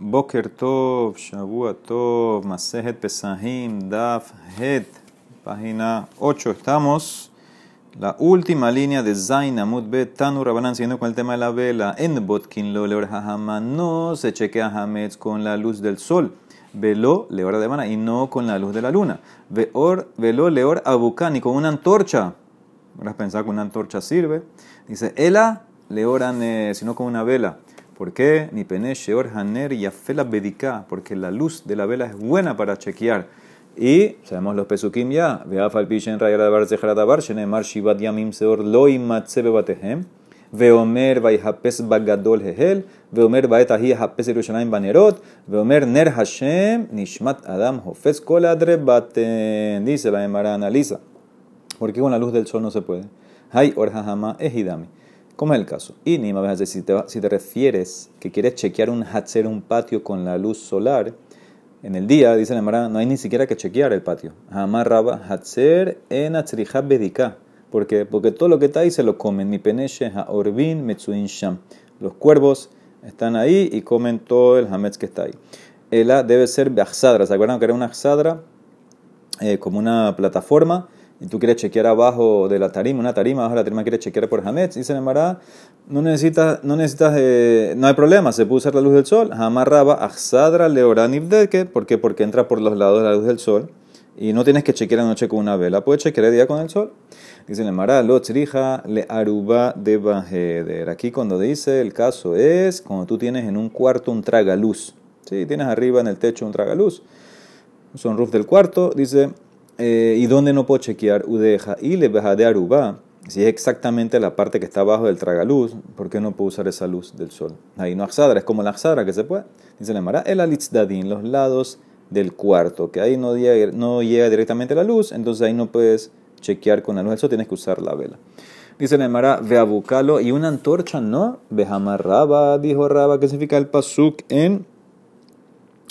Boker Tov, Shavua Tov, Masejet Pesahim, Daf, Het, página 8. Estamos, la última línea de Zain Amud Bet, Tanu siguiendo con el tema de la vela. En Botkin lo leor no se chequea Hametz con la luz del sol. Velo leor de mana y no con la luz de la luna. Veor, velo leor abucani con una antorcha. Ahora pensar que una antorcha sirve. Dice, Ela leoran, sino con una vela. ¿Por qué? Haner y afela bedika, porque la luz de la vela es buena para chequear. Y sabemos los pesukim ya, vea falpishen rayar de barze jaradabar, shenemar shivat yamim seor loi matzebe batehem, veomer vayhapes bagadol hehel, veomer vaetahi hapes Yerushalayim banerot, veomer ner Hashem nishmat adam hofes kol baten. Dice la Emara, analiza. ¿Por qué con la luz del sol no se puede? Hay orjahama ejidami. ¿Cómo es el caso? Y ni más si te, si te refieres que quieres chequear un hatzer, un patio con la luz solar, en el día, dice la Mara, no hay ni siquiera que chequear el patio. Amarraba hatzer en bedika. ¿Por qué? Porque todo lo que está ahí se lo comen. Mi peneche orbin metzuin sham. Los cuervos están ahí y comen todo el hametz que está ahí. Ela debe ser beachsadra. ¿Se acuerdan que era una achsadra? Eh, como una plataforma y tú quieres chequear abajo de la tarima, una tarima, abajo de la tarima quieres chequear por Hametz, dice Nemara, no necesitas, no necesitas, eh, no hay problema, se puede usar la luz del sol. Hamarraba, Axadra, Leoran ¿por qué? Porque entra por los lados de la luz del sol y no tienes que chequear la noche con una vela, puedes chequear el día con el sol. Dice Nemara, lo trija le aruba de. Aquí cuando dice el caso es cuando tú tienes en un cuarto un tragaluz. Sí, tienes arriba en el techo un tragaluz. Son roof del cuarto, dice eh, ¿Y dónde no puedo chequear? Udeja y le de aruba. Si es exactamente la parte que está abajo del tragaluz, ¿por qué no puedo usar esa luz del sol? Ahí no axadra, es como la axadra que se puede. Dice la Mara, el alitzdadin, los lados del cuarto, que ahí no llega, no llega directamente la luz, entonces ahí no puedes chequear con la luz del sol, tienes que usar la vela. Dice la Mara, ve a buscarlo, y una antorcha no, ve raba, dijo raba, que significa el pasuk en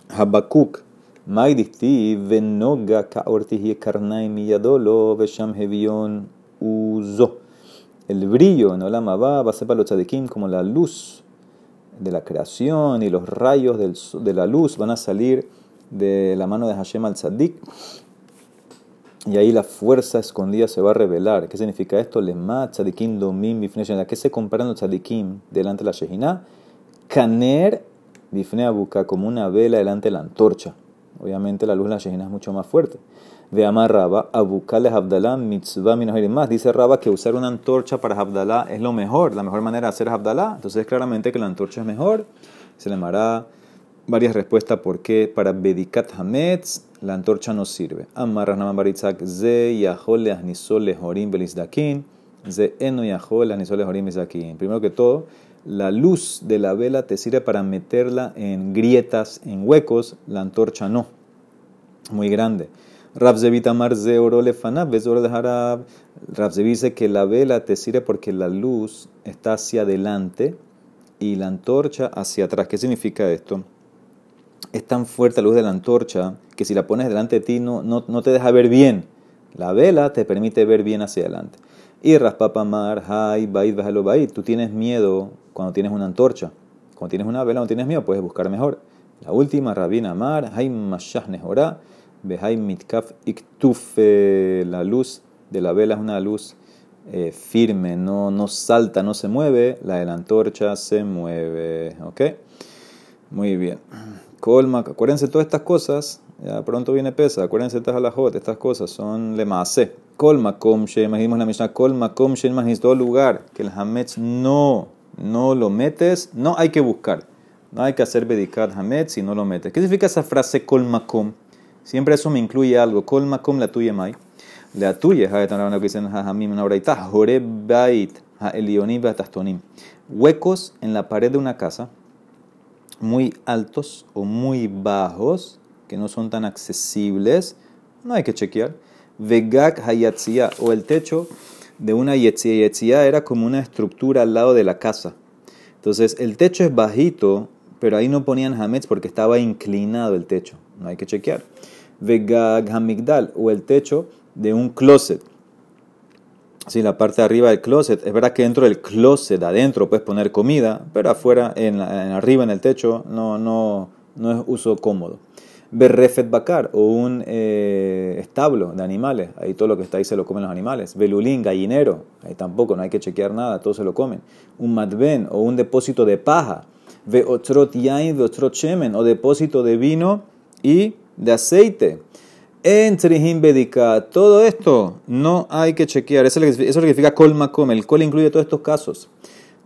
Habakkuk Mai venoga kaortihi karnai miyadolo vesham hevion uzo. El brillo en Olam va a ser para los tzadikim como la luz de la creación y los rayos de la luz van a salir de la mano de Hashem al tzadik. Y ahí la fuerza escondida se va a revelar. ¿Qué significa esto? Lema tzadikim domim ¿A qué se comparan los tzadikim delante de la Shejina? Kaner bifne abuka como una vela delante de la antorcha. Obviamente la luz de la Shejina es mucho más fuerte. De Amar Raba, Abukales Abdalá, mitzvah más. Dice Raba que usar una antorcha para Abdalá es lo mejor, la mejor manera de hacer Abdalá. Entonces, claramente que la antorcha es mejor. Se le hará varias respuestas por qué para Bedikat Hametz la antorcha no sirve. Amar Rahman Baritzak, Ze Yahol Leahnisol Lehorim Belizdakin, Ze Eno Yahol Leahnisol Lehorim Belizdakin. Primero que todo, la luz de la vela te sirve para meterla en grietas, en huecos, la antorcha no. Muy grande. Rabzevita Marze oro lefanav, oro de Harab. dice que la vela te sirve porque la luz está hacia adelante y la antorcha hacia atrás. ¿Qué significa esto? Es tan fuerte la luz de la antorcha que si la pones delante de ti no, no, no te deja ver bien. La vela te permite ver bien hacia adelante. Y raspapamar, hay, bait, bait. Tú tienes miedo cuando tienes una antorcha. Cuando tienes una vela no tienes miedo, puedes buscar mejor. La última, Rabina Amar, hay mashah nehora, hay mitkaf iktuf. La luz de la vela es una luz eh, firme, no, no salta, no se mueve. La de la antorcha se mueve. ¿Ok? Muy bien. Colma, acuérdense todas estas cosas. Ya pronto viene pesa. Acuérdense estas alajot, estas cosas son lemase. Colma, com, imagínemos la misma colma, com, en todo lugar que el hametz no no lo metes, no hay que buscar. No hay que hacer Bedikat Hamed si no lo metes. ¿Qué significa esa frase Kol Makom? Siempre eso me incluye algo. Kol Makom la tuya mai. La tuya, que dicen una braita, Bait, Elionim, Huecos en la pared de una casa, muy altos o muy bajos, que no son tan accesibles, no hay que chequear. Vegak Hayatzia, o el techo de una yetzia. Yetzia era como una estructura al lado de la casa. Entonces, el techo es bajito, pero ahí no ponían hametz porque estaba inclinado el techo. No hay que chequear. Vegag hamigdal, o el techo de un closet. Sí, la parte de arriba del closet. Es verdad que dentro del closet, adentro, puedes poner comida, pero afuera, en, arriba, en el techo, no, no, no es uso cómodo. Berrefet bakar o un eh, establo de animales, ahí todo lo que está ahí se lo comen los animales. Belulín, gallinero, ahí tampoco, no hay que chequear nada, todo se lo comen. Un matben o un depósito de paja. Ve otrot yain, otrot shemen o depósito de vino y de aceite. En Trihim todo esto no hay que chequear. Eso significa kol makom. El kol incluye todos estos casos.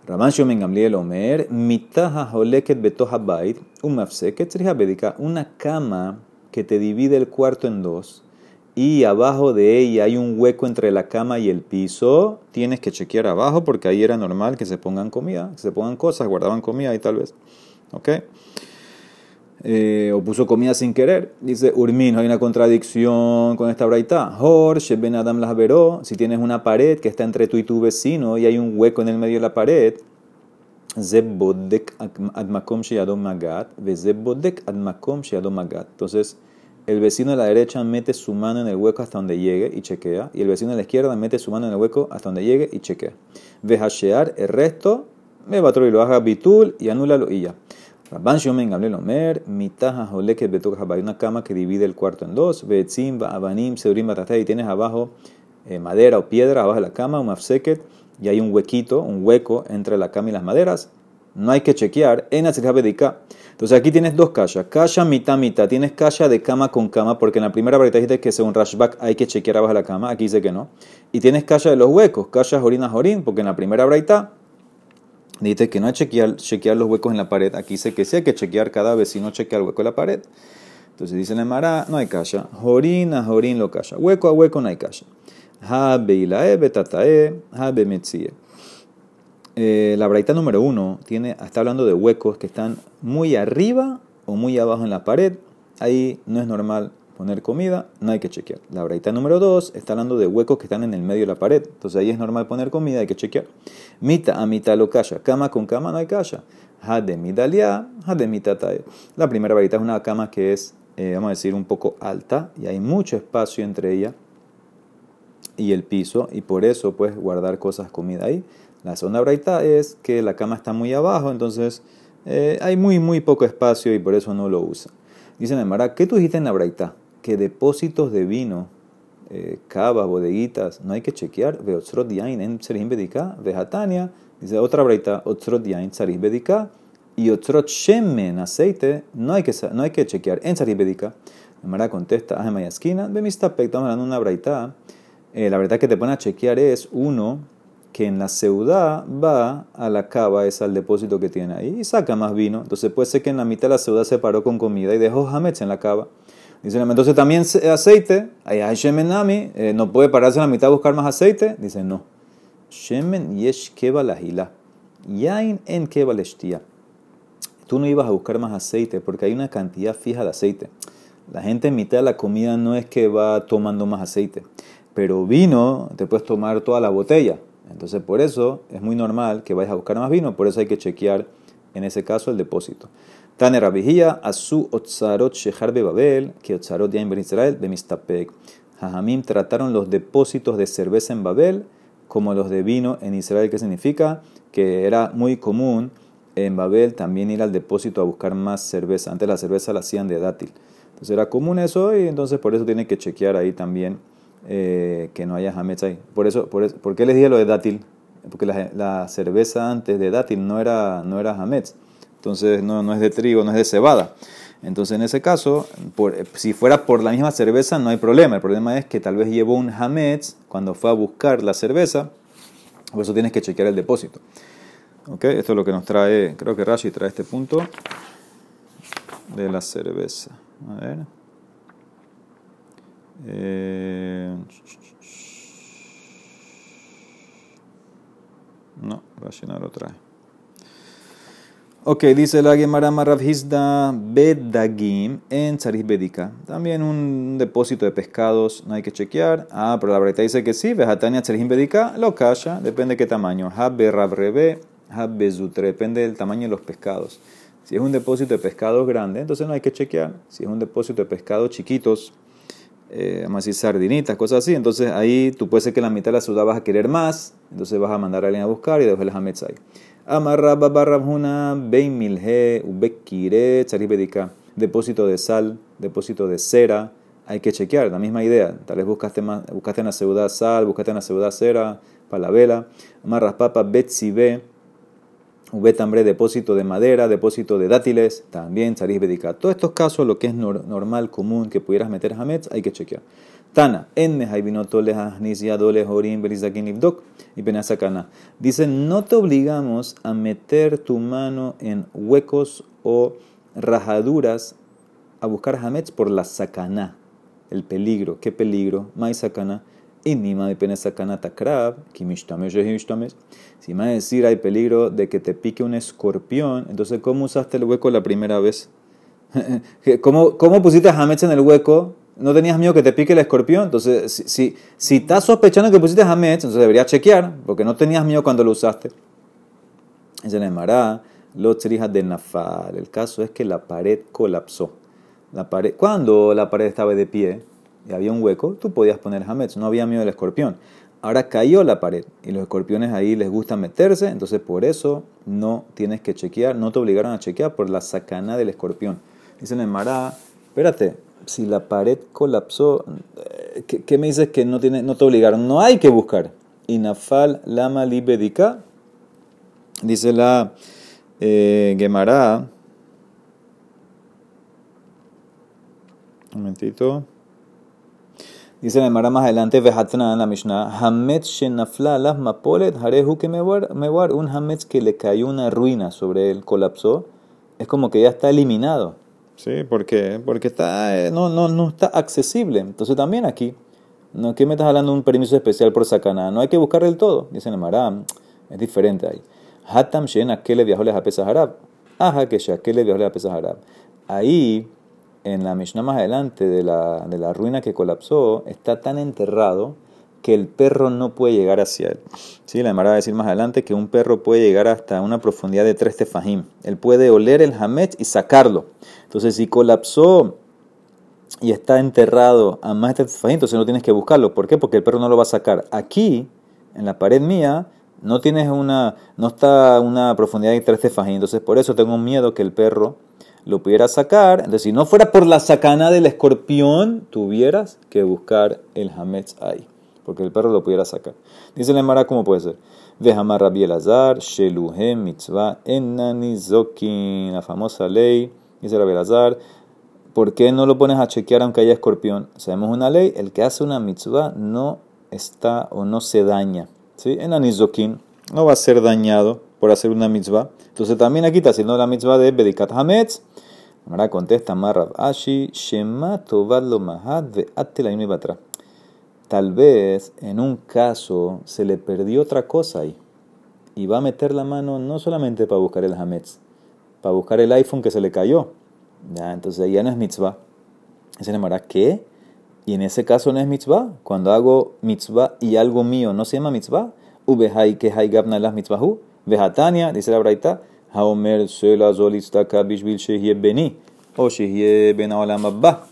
Raman Shomen Gamliel Omer, mitaha holeket betoha bait, una cama que te divide el cuarto en dos y abajo de ella hay un hueco entre la cama y el piso, tienes que chequear abajo porque ahí era normal que se pongan comida, que se pongan cosas, guardaban comida y tal vez. ¿Ok? Eh, o puso comida sin querer. Dice Urmin, hay una contradicción con esta braita. Hor, Ben Adam las veró. Si tienes una pared que está entre tú y tu vecino y hay un hueco en el medio de la pared, admakom magat, admakom magat. Entonces, el vecino de la derecha mete su mano en el hueco hasta donde llegue y chequea. Y el vecino de la izquierda mete su mano en el hueco hasta donde llegue y chequea. Vejashear, el resto, me va y lo haga bitul y anúlalo y ya. Rabban Shomen Gamliel Omer, mitaja joleket betuk hay una cama que divide el cuarto en dos, betzim, abanim, seurim, batatay, y tienes abajo eh, madera o piedra abajo de la cama, un mafseket, y hay un huequito, un hueco entre la cama y las maderas. No hay que chequear. En bedika. Entonces aquí tienes dos calles. Calla mitad mitad. Tienes calla de cama con cama, porque en la primera breita dijiste que según Rashback hay que chequear abajo de la cama. Aquí dice que no. Y tienes calla de los huecos. Calla jorin jorin, porque en la primera breita Dice que no hay chequear, chequear los huecos en la pared. Aquí dice que sí hay que chequear cada vecino, chequear el hueco en la pared. Entonces dice el Mara, no hay calla. Jorín a jorín lo calla. Hueco a hueco no hay calla. Habe ilae betatae, habe metzie. Eh, la braita número uno tiene, está hablando de huecos que están muy arriba o muy abajo en la pared. Ahí no es normal poner comida, no hay que chequear. La braita número 2 está hablando de huecos que están en el medio de la pared. Entonces ahí es normal poner comida, hay que chequear. Mita a mitad lo calla. Cama con cama no hay calla. Hade midalia, hade mitatae. La primera braita es una cama que es, eh, vamos a decir, un poco alta y hay mucho espacio entre ella y el piso y por eso puedes guardar cosas, comida ahí. La segunda braita es que la cama está muy abajo, entonces eh, hay muy, muy poco espacio y por eso no lo usa. Dice Nemara, ¿qué tú dijiste en la braita? Que depósitos de vino, eh, bodeguitas, no hay que chequear. Ve otro diain en Serihim Bedika, vejatania, dice otra breita, otro diain Serihim Bedika, y otro shemen, aceite, no hay que, no hay que chequear en Serihim Bedika. Mara contesta, ah, esquina, ve mi estamos hablando de una breita. Eh, la verdad que te pone a chequear es uno que en la ciudad va a la cava, es al depósito que tiene ahí, y saca más vino. Entonces puede ser que en la mitad de la ciudad se paró con comida y dejó hametz en la cava. Dice, entonces también aceite, hay shemenami, eh, no puede pararse en la mitad a buscar más aceite. Dice, no. Shemen yesh kebalahila. Yain en kebaleshtia. Tú no ibas a buscar más aceite porque hay una cantidad fija de aceite. La gente en mitad de la comida no es que va tomando más aceite, pero vino te puedes tomar toda la botella. Entonces por eso es muy normal que vayas a buscar más vino, por eso hay que chequear en ese caso el depósito. Tane Rabijía, Asu Otzarot Shehar Babel, que Otzarot ya en Israel, de Mistapek. Jajamim trataron los depósitos de cerveza en Babel como los de vino en Israel, que significa que era muy común en Babel también ir al depósito a buscar más cerveza. Antes la cerveza la hacían de dátil. Entonces era común eso y entonces por eso tiene que chequear ahí también eh, que no haya hametz ahí. Por eso, por, eso, ¿por qué les dije lo de dátil? Porque la, cerveza antes de dátil no era, no era. Entonces no, no es de trigo, no es de cebada. Entonces en ese caso, si fuera por la misma cerveza no hay problema. El problema es que tal vez llevó un hametz cuando fue a buscar la cerveza. Por eso tienes que chequear el depósito. Okay, esto es lo que nos trae, creo que Rashi trae este punto de la cerveza. A ver. Eh, no, Rashi no lo trae. Ok, dice la Gemara Marravhizda Bedagim en Tzarih Bedika. También un depósito de pescados, no hay que chequear. Ah, pero la verdad dice que sí, Vejatania Tzarih Bedika, lo calla, depende de qué tamaño. Habbe Rabrebe, Habbe Zutre, depende del tamaño de los pescados. Si es un depósito de pescados grande, entonces no hay que chequear. Si es un depósito de pescados chiquitos, eh, decir sardinitas, cosas así, entonces ahí tú puedes ser que la mitad de la ciudad vas a querer más, entonces vas a mandar a alguien a buscar y dejar el hametz ahí. Amarra barrabhuna bein milhe ubekire tzarih bedika. depósito de sal, depósito de cera, hay que chequear, la misma idea. Tal vez buscaste, más, buscaste en la ciudad sal, buscaste en la ciudad cera, para la vela. Amarras papa, betzibe, ubetambre, depósito de madera, depósito de dátiles, también bedica. Todos estos casos, lo que es normal, común, que pudieras meter hametz, hay que chequear. Tana, en. Dice, no te obligamos a meter tu mano en huecos o rajaduras a buscar hametz por la sakana, el peligro. ¿Qué peligro? Mai sakana. Inima de pene sakana takrab, Si me a decir hay peligro de que te pique un escorpión, entonces ¿cómo usaste el hueco la primera vez? ¿Cómo, cómo pusiste hametz en el hueco? ¿No tenías miedo que te pique el escorpión? Entonces, si, si, estás sospechando que pusiste hametz, entonces deberías chequear, porque no tenías miedo cuando lo usaste. Es el Emara, lo de nafal. El caso es que la pared colapsó. La pared, cuando la pared estaba de pie y había un hueco, tú podías poner hametz, no había miedo del escorpión. Ahora cayó la pared y los escorpiones ahí les gusta meterse, entonces por eso no tienes que chequear, no te obligaron a chequear por la sacana del escorpión. Dice el espérate, si la pared colapsó, eh, ¿qué, me dices que no, tiene, no te obligaron? No hay que buscar. Inafal lama libedika, dice la eh, Gemara, Un momentito. Dice la Gemara más adelante, Vejatna en la Mishnah, Hametz shenafla las mapolet, harehu que mewar, un Hametz que le cayó una ruina sobre él, colapsó, es como que ya está eliminado. ¿Sí? ¿Por qué? Porque está, eh, no, no, no está accesible. Entonces también aquí, ¿no? ¿qué me estás hablando de un permiso especial por sacana? No hay que buscar el todo, dice la Gemara, es diferente ahí. Hatam shen le viajó a pesas harab. Ajá, que le viajó a pesas harab. Ahí en la Mishnah más adelante de la, de la ruina que colapsó, está tan enterrado que el perro no puede llegar hacia él. ¿Sí? La Emara va a decir más adelante que un perro puede llegar hasta una profundidad de tres tefajim. Él puede oler el hamet y sacarlo. Entonces, si colapsó y está enterrado a más de tres tefajim, entonces no tienes que buscarlo. ¿Por qué? Porque el perro no lo va a sacar. Aquí, en la pared mía, no tienes una, no está una profundidad de tres tefajim. Entonces, por eso tengo miedo que el perro lo pudiera sacar. Entonces, si no fuera por la sacana del escorpión, tuvieras que buscar el hametz ahí, porque el perro lo pudiera sacar. Dice la Mara, ¿cómo puede ser? Vejamar Rabbi Elazar, Sheluhem Mitzvah, Enanizokin, la famosa ley. Dice Rabbi Elazar, ¿por qué no lo pones a chequear aunque haya escorpión? Sabemos una ley, el que hace una mitzvah no está o no se daña. ¿sí? Enanizokin no va a ser dañado por hacer una mitzvah. Entonces también aquí está haciendo la mitzvah de Bedikat Hametz Ahora contesta Marrav Ashi, Shema lo Mahad de Batra. Tal vez en un caso se le perdió otra cosa ahí y va a meter la mano no solamente para buscar el Hametz, para buscar el iPhone que se le cayó. Ya, entonces ya no es mitzvah. Dice Nemara, ¿qué? Y en ese caso no es mitzvah. Cuando hago mitzvah y algo mío no se llama mitzvah. Ubehai que hay gabna las mitzvahu. Vehatania, dice la braita. Haomer sela zolistaka bishvil shehye beni. O shehye ben abba.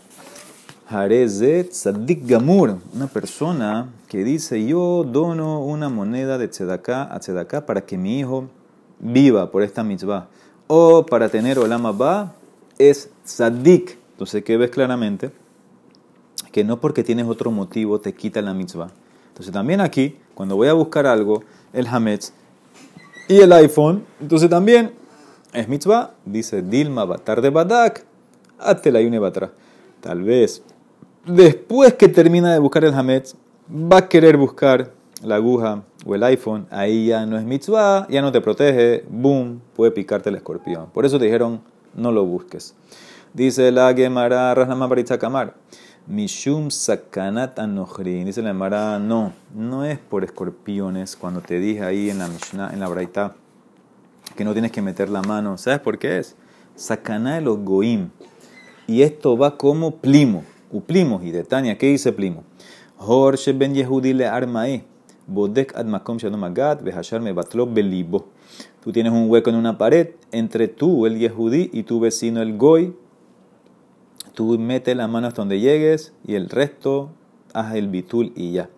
Harezet Sadik Gamur, una persona que dice, yo dono una moneda de Tzedaká a Tzedaká para que mi hijo viva por esta mitzvah, o para tener Olama Ba, es Sadik. Entonces, que ves claramente? Que no porque tienes otro motivo te quita la mitzvah. Entonces, también aquí, cuando voy a buscar algo, el Hametz y el iPhone, entonces también es mitzvah, dice Dilma Batar de Badak, Atelayune Batra. Tal vez después que termina de buscar el Hametz, va a querer buscar la aguja o el iPhone, ahí ya no es mitzvah, ya no te protege, boom, puede picarte el escorpión. Por eso te dijeron, no lo busques. Dice la Gemara Rahnama Kamar. Mishum sakanat anohrin. Dice la Gemara, no, no es por escorpiones. Cuando te dije ahí en la Mishnah, en la Braita, que no tienes que meter la mano. ¿Sabes por qué es? Sakana de los goim. Y esto va como plimo. Uplimo y de Tania, ¿qué dice plimo? Jorge ben Yehudi le armae. Bodek admakom shanomagat vehashar me batlo belibo. Tú tienes un hueco en una pared entre tú, el Yehudi, y tu vecino, el Goy Tú metes la mano hasta donde llegues y el resto haz el bitul y ya.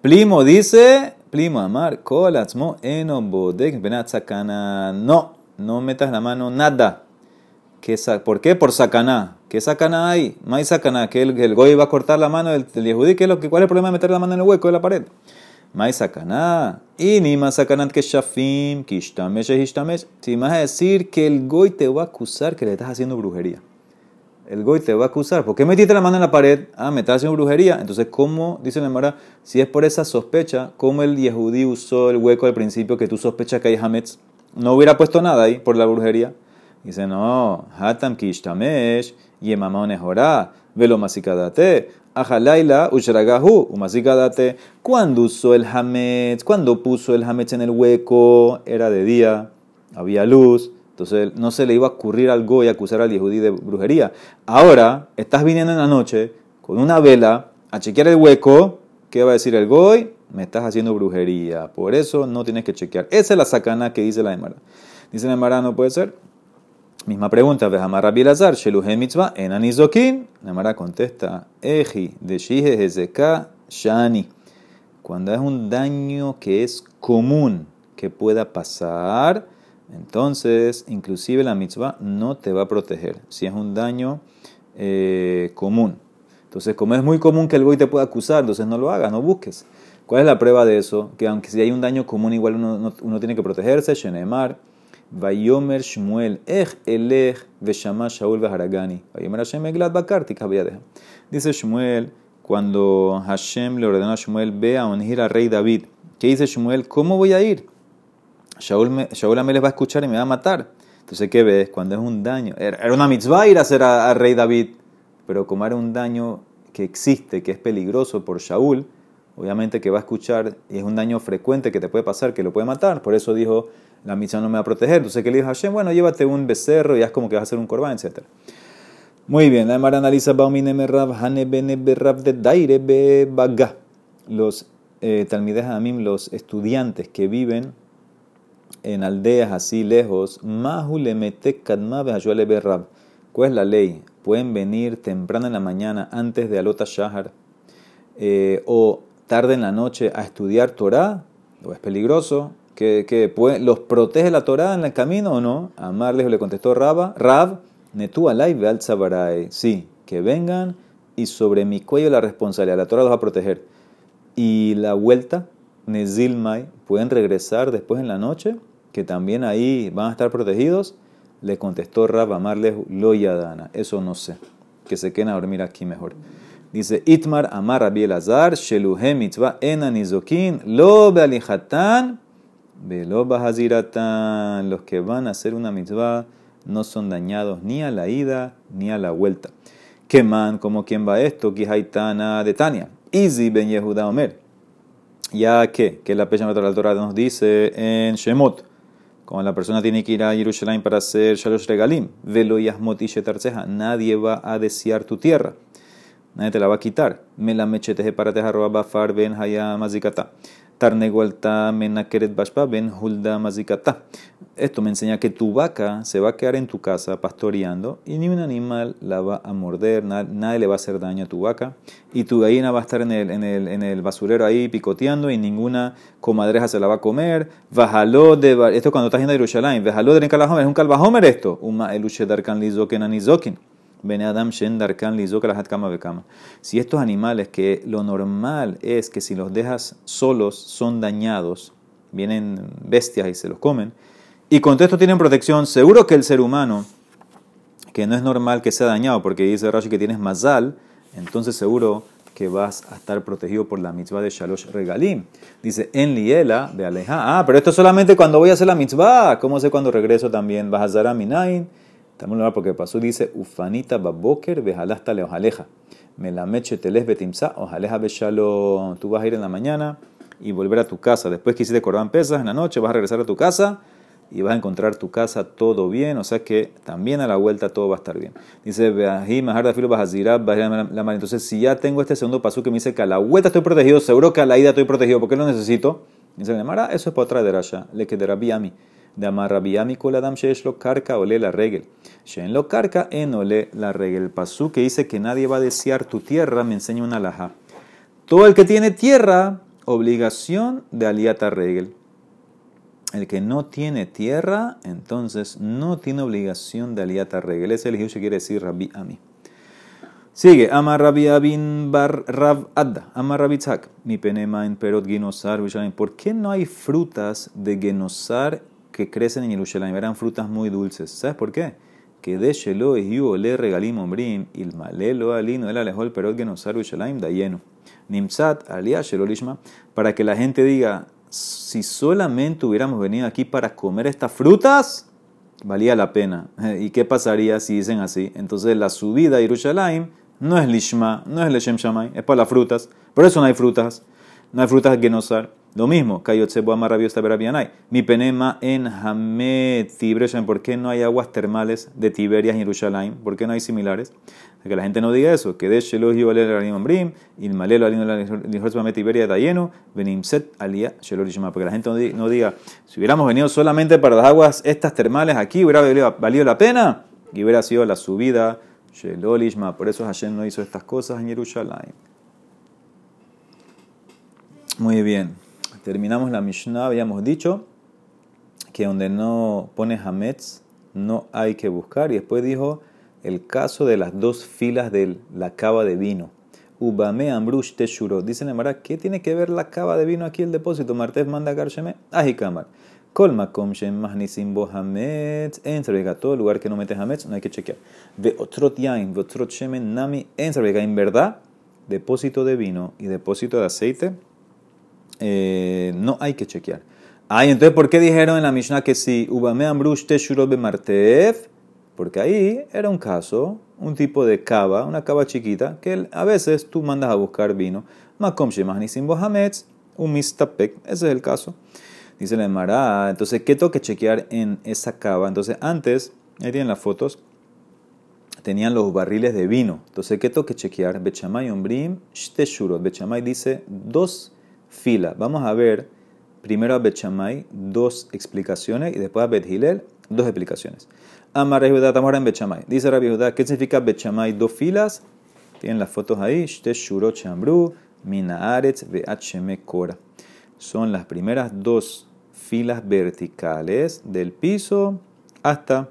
Plimo dice, Plimo amar, kolatzmo eno bodek No, no metas la mano nada. ¿Qué sa- ¿Por qué? Por sacaná. ¿Qué sacaná hay? No hay sacaná. Que el, que el goy va a cortar la mano del, del yehudí. ¿Qué es lo que, ¿Cuál es el problema de meter la mano en el hueco de la pared? Mai sacaná. Y ni más sacanat que shafim, que ishtamesh es ishtamesh. Si vas a decir que el goy te va a acusar que le estás haciendo brujería. El goy te va a acusar. ¿Por qué metiste la mano en la pared? Ah, me estás haciendo brujería. Entonces, ¿cómo, dice la Mara, si es por esa sospecha, cómo el yehudí usó el hueco al principio que tú sospechas que hay hametz? No hubiera puesto nada ahí por la brujería. Dice, no, hatam ki ishtamesh, yemamon ejorá, velo masikadate, ajalaila ushragahu, umasikadate. ¿Cuándo usó el hametz? ¿Cuándo puso el hametz en el hueco? Era de día, había luz. Entonces no se le iba a ocurrir al goy acusar al yehudí de brujería. Ahora, estás viniendo en la noche con una vela a chequear el hueco. ¿Qué va a decir el goy? Me estás haciendo brujería. Por eso no tienes que chequear. Esa es la sacana que dice la Emara. Dice la Emara, no puede ser. Misma pregunta, Vejamar Rabbi Elazar, Sheluhe mitzvah, en anizokin. La Emara contesta, Eji, de Hezeka, Shani. Cuando es un daño que es común que pueda pasar, entonces inclusive la mitzvah no te va a proteger. Si es un daño eh, común. Entonces, como es muy común que el goy te pueda acusar, entonces no lo hagas, no busques. ¿Cuál es la prueba de eso? Que aunque si hay un daño común, igual uno, uno tiene que protegerse. Shenemar, Vayomer Shmuel, Ech Elech Veshama Shaul Vaharagani. Vayomer Hashem Eglat Bakarti Kabiadeja. Dice Shmuel, cuando Hashem le ordenó a Shmuel, ve a ungir al rey David. ¿Qué dice Shmuel? ¿Cómo voy a ir? Shaul, me, Shaul Amelech va a escuchar y me va a matar. Entonces, ¿qué ves? Cuando es un daño. Era una mitzvah ir a hacer al rey David, pero como era un daño que existe, que es peligroso por Shaul, obviamente que va a escuchar y es un daño frecuente que te puede pasar, que lo puede matar. Por eso dijo, la mitzvah no me va a proteger. Entonces, ¿qué le dijo Hashem? Bueno, llévate un becerro y haz como que vas a hacer un corbán, etc. Muy bien, la Emara analiza de Daire. Los eh, Amim, los estudiantes que viven en aldeas así lejos, berrab. ¿Cuál es la ley? Pueden venir temprano en la mañana antes de Alota Shahar eh, o tarde en la noche a estudiar Torah, o es peligroso, que, que los protege la Torah en el camino o no. Amarles le contestó Rab, Rab, Netu alay. Sí, que vengan y sobre mi cuello la responsabilidad. La Torah los va a proteger. Y la vuelta, Nezilmai, pueden regresar después en la noche, que también ahí van a estar protegidos. Le contestó Rab, amarles lo yadana. Eso no sé. Que se queden a dormir aquí mejor. Dice Itmar Amar Rabbi Elazar, Sheluhe mitzvah enanizokin, lo bealijatan, velo bahaziratan. Los que van a hacer una mitzvah no son dañados ni a la ida ni a la vuelta. Keman, como quien va esto, Kihaitana de Tania. Izi ben Yehuda Omer. Ya que, que la Pecha de la Torah nos dice en Shemot, como la persona tiene que ir a Jerusalén para hacer Shalosh Regalim, velo yasmot tarceja, nadie va a desear tu tierra. Nadie te la va a quitar. Me la mechete para bafar ben haya mazikata. Tarnegualta menakeret bashpa ben hulda mazikata. Esto me enseña que tu vaca se va a quedar en tu casa pastoreando y ni un animal la va a morder, nadie le va a hacer daño a tu vaca. Y tu gallina va a estar en el, basurero ahí picoteando y ninguna comadreja se la va a comer. Bajaló de. Esto cuando estás yendo a Jerusalén. Bajaló de. ¿Es un calvajomer esto? Uma eluche darkan lizoken. Si estos animales, que lo normal es que si los dejas solos son dañados, vienen bestias y se los comen, y con todo esto tienen protección, seguro que el ser humano, que no es normal que sea dañado, porque dice Rashi que tienes mazal, entonces seguro que vas a estar protegido por la mitzvah de Shalosh Regalim. Dice, en Liela, de Aleja. Ah, pero esto es solamente cuando voy a hacer la mitzvah. ¿Cómo sé cuando regreso también? Vas a Zara Minain. Estamos hablando porque pasó, dice, Ufanita baboker bejalasta le ojaleja. Me la meche teles betimsa, ojaleja beshalo. Tú vas a ir en la mañana y volver a tu casa. Después que hiciste corban pesas en la noche, vas a regresar a tu casa y vas a encontrar tu casa todo bien. O sea que también a la vuelta todo va a estar bien. Dice, la. Entonces, si ya tengo este segundo paso que me dice que a la vuelta estoy protegido, seguro que a la ida estoy protegido. ¿Por qué lo necesito? Dice, eso es para otra derasha. Le quedará a mí de amarrabiami koladam sheesh lo karka ole la regel. Shen lo karka en ole la regel. Pasú que dice que nadie va a desear tu tierra me enseña una laja. Todo el que tiene tierra, obligación de aliata regel. el que no tiene tierra, entonces no tiene obligación de aliata regel. Ese el que quiere decir Rabbi Ami. Sigue, Amar Rabbi Abin Bar Rab Adda, Amar Rabbi mi penema en Perot Ginosar, ¿Por qué no hay frutas de Genosar que crecen en Yerushalayim? Eran frutas muy dulces. ¿Sabes por qué? Que de Shelo Yu le regalim ombrim, il malelo alino el alejol Perot Genosar Yerushalayim da lleno. Nimsat alia Shelo Lishma, para que la gente diga, si solamente hubiéramos venido aquí para comer estas frutas, valía la pena. ¿Y qué pasaría si dicen así? Entonces la subida a Yerushalayim no es lishma, no es leshem shamay, es para las frutas. Por eso no hay frutas. No hay frutas genosar. Lo mismo. Mi penema en hamet. ¿Por qué no hay aguas termales de Tiberias en Yerushalayim? ¿Por qué no hay similares? Que la gente no diga eso. Que de alim ambrim, il malelo alim el Tiberia está lleno, set alia shelorishma. Porque la gente no diga, si hubiéramos venido solamente para las aguas estas termales aquí, hubiera valido la pena y hubiera sido la subida Shelolishma, por eso Hashem no hizo estas cosas en Jerusalén. Muy bien, terminamos la Mishnah. Habíamos dicho que donde no pone Hametz no hay que buscar. Y después dijo el caso de las dos filas de la cava de vino. Ubame Ambrush Teshuro. Dice Nemara, ¿qué tiene que ver la cava de vino aquí el depósito? Martes manda Garsheme. Ajikamar. Colma komshem mahnisim bo hametz en todo lugar que no metes hametz no hay que chequear. De otro yain, otro shemen nami En verdad, depósito de vino y depósito de aceite eh, no hay que chequear. Ay, entonces, ¿por qué dijeron en la Mishnah que si ubame ambrush te be martef? Porque ahí era un caso, un tipo de cava, una cava chiquita, que a veces tú mandas a buscar vino. Makom bo hametz, un mistapek, ese es el caso. Dice la Emara, entonces, ¿qué tengo que chequear en esa cava? Entonces, antes, ahí tienen las fotos, tenían los barriles de vino. Entonces, ¿qué tengo que chequear? Bechamay Ombrim, Shteshurot. Bechamay dice dos filas. Vamos a ver primero a Bechamay, dos explicaciones, y después a Bet dos explicaciones. Amar Judá, estamos ahora en Bechamay. Dice Rabbi Judá, ¿qué significa Bechamay? Dos filas. Tienen las fotos ahí, Shteshurot Chambru, Mina Aretz, Kora. Son las primeras dos filas verticales del piso hasta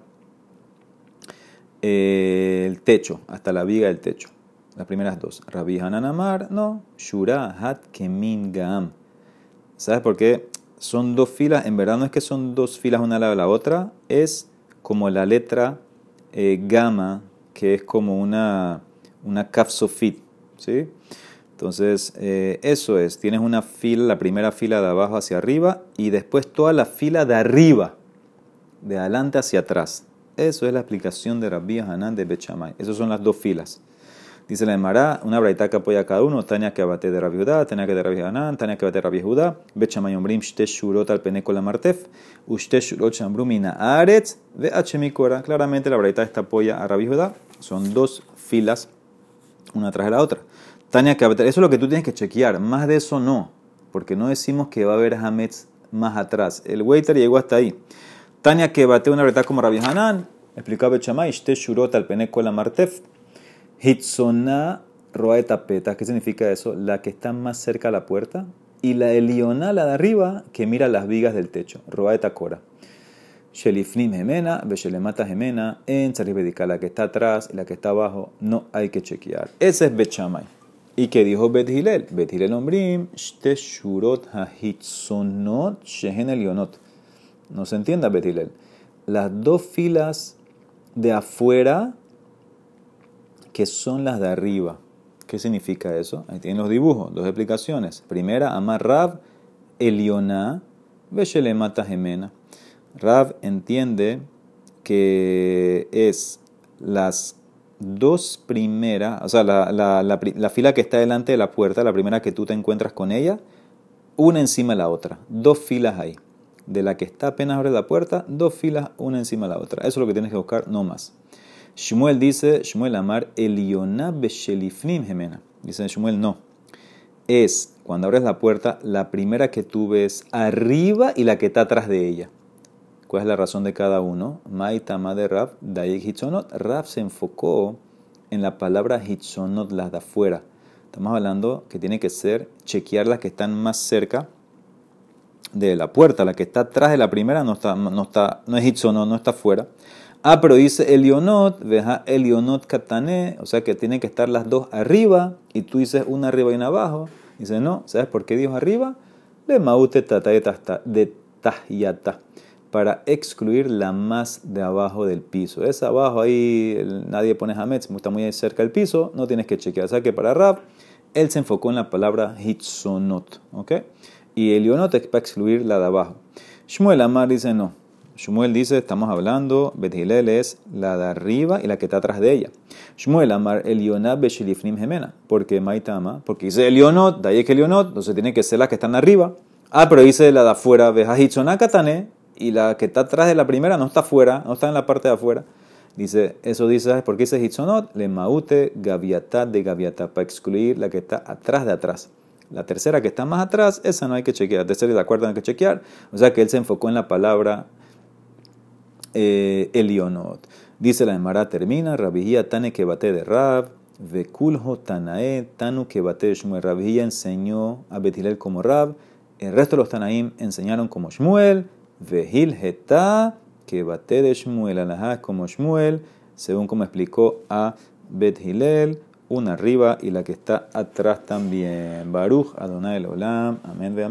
eh, el techo, hasta la viga del techo. Las primeras dos. Rabbi Hananamar, no. Shura Hat Kemin Gam. ¿Sabes por qué? Son dos filas. En verdad no es que son dos filas una al lado de la otra. Es como la letra eh, gamma, que es como una, una sofit. ¿Sí? Entonces, eh, eso es, tienes una fila, la primera fila de abajo hacia arriba y después toda la fila de arriba, de adelante hacia atrás. Eso es la explicación de Rabbi Hanan de Bechamay. Esas son las dos filas. Dice la Emara, una braita que apoya a cada uno, Tania que abate de Rabbi Judá, Tania que de Rabbi Hanan, Tania que abate de Rabbi Judá, Bechamay ombrim shte shurot al peneco la martef, ushte shurot shambrumina aretz, de. Claramente la braita esta apoya a Rabbi Judá. Son dos filas, una tras la otra. Tania eso es lo que tú tienes que chequear. Más de eso no, porque no decimos que va a haber Hametz más atrás. El waiter llegó hasta ahí. Tania que bate una verdad como Rabbi Hanan, explicaba Bechamay, Ishte Shurot al Peneco la Martef, Hitzona Roeta Peta. ¿Qué significa eso? La que está más cerca a la puerta, y la Eliona, la de arriba, que mira las vigas del techo. Roeta Cora. Shelifnim Gemena, Beshelemata Gemena, en la que está atrás y la que está abajo, no hay que chequear. Ese es Bechamay. ¿Y qué dijo Bet Hillel? Bet Hillel ombrim, shte shurot hahitzonot shehen elionot. No se entienda Bet Hillel. Las dos filas de afuera que son las de arriba. ¿Qué significa eso? Ahí tienen los dibujos, dos explicaciones. Primera, Amar Rav Elioná Beshelemata Gemena. Rav entiende que es las dos primeras, o sea, la, la, la, fila que está delante de la puerta, la primera que tú te encuentras con ella, una encima de la otra. Dos filas ahí. De la que está apenas abre la puerta, dos filas, una encima de la otra. Eso es lo que tienes que buscar, no más. Shmuel dice, Shmuel Amar, Elionah Beshelifnim Gemena. Dice Shmuel, no. Es, cuando abres la puerta, la primera que tú ves arriba y la que está atrás de ella. ¿Cuál es la razón de cada uno? Maitama de Rav, Dayek Hitzonot. Rav se enfocó en la palabra Hitzonot, las de afuera. Estamos hablando que tiene que ser chequear las que están más cerca de la puerta, la que está atrás de la primera, no está, no está, no es hitzonot, no está fuera. Ah, pero dice Elionot, veja Elionot Katané, o sea que tienen que estar las dos arriba, y tú dices una arriba y una abajo. Dice, no, ¿sabes por qué dijo arriba? Le maute de tahyata, para excluir la más de abajo del piso. Es abajo, ahí nadie pone hametz, está muy cerca del piso, no tienes que chequear. O sea que para Rab, él se enfocó en la palabra hitzonot, ¿ok? Y Elionot es para excluir la de abajo. Shmuel Amar dice, no, Shmuel dice, estamos hablando, Bethilel es la de arriba y la que está atrás de ella. Shmuel amar Elionat beshilifnim gemena. Porque Maitama, porque dice Elionot, que Elionot, entonces tiene que ser la que están arriba. Ah, pero dice la de afuera, katane, y la que está atrás de la primera no está afuera, no está en la parte de afuera. Dice, eso dice, porque dice Hitzonot, le maute gaviatá de gaviatá, para excluir la que está atrás de atrás. La tercera que está más atrás, esa no hay que chequear. La tercera y la cuarta no hay que chequear. O sea que él se enfocó en la palabra eh, Elionot. Dice la Emara, termina, Rabijía Tane que bate de Rab, Vekulho Tanae, Tanu que bate Shmuel. Rabijía enseñó a Betilel como Rab, el resto de los Tanaim enseñaron como Shmuel, Vehil Geta que bate de Shmuel, Alajá como Shmuel, según como explicó a Bet una arriba y la que está atrás también. Baruch Adonai el Olam. Amén, amén.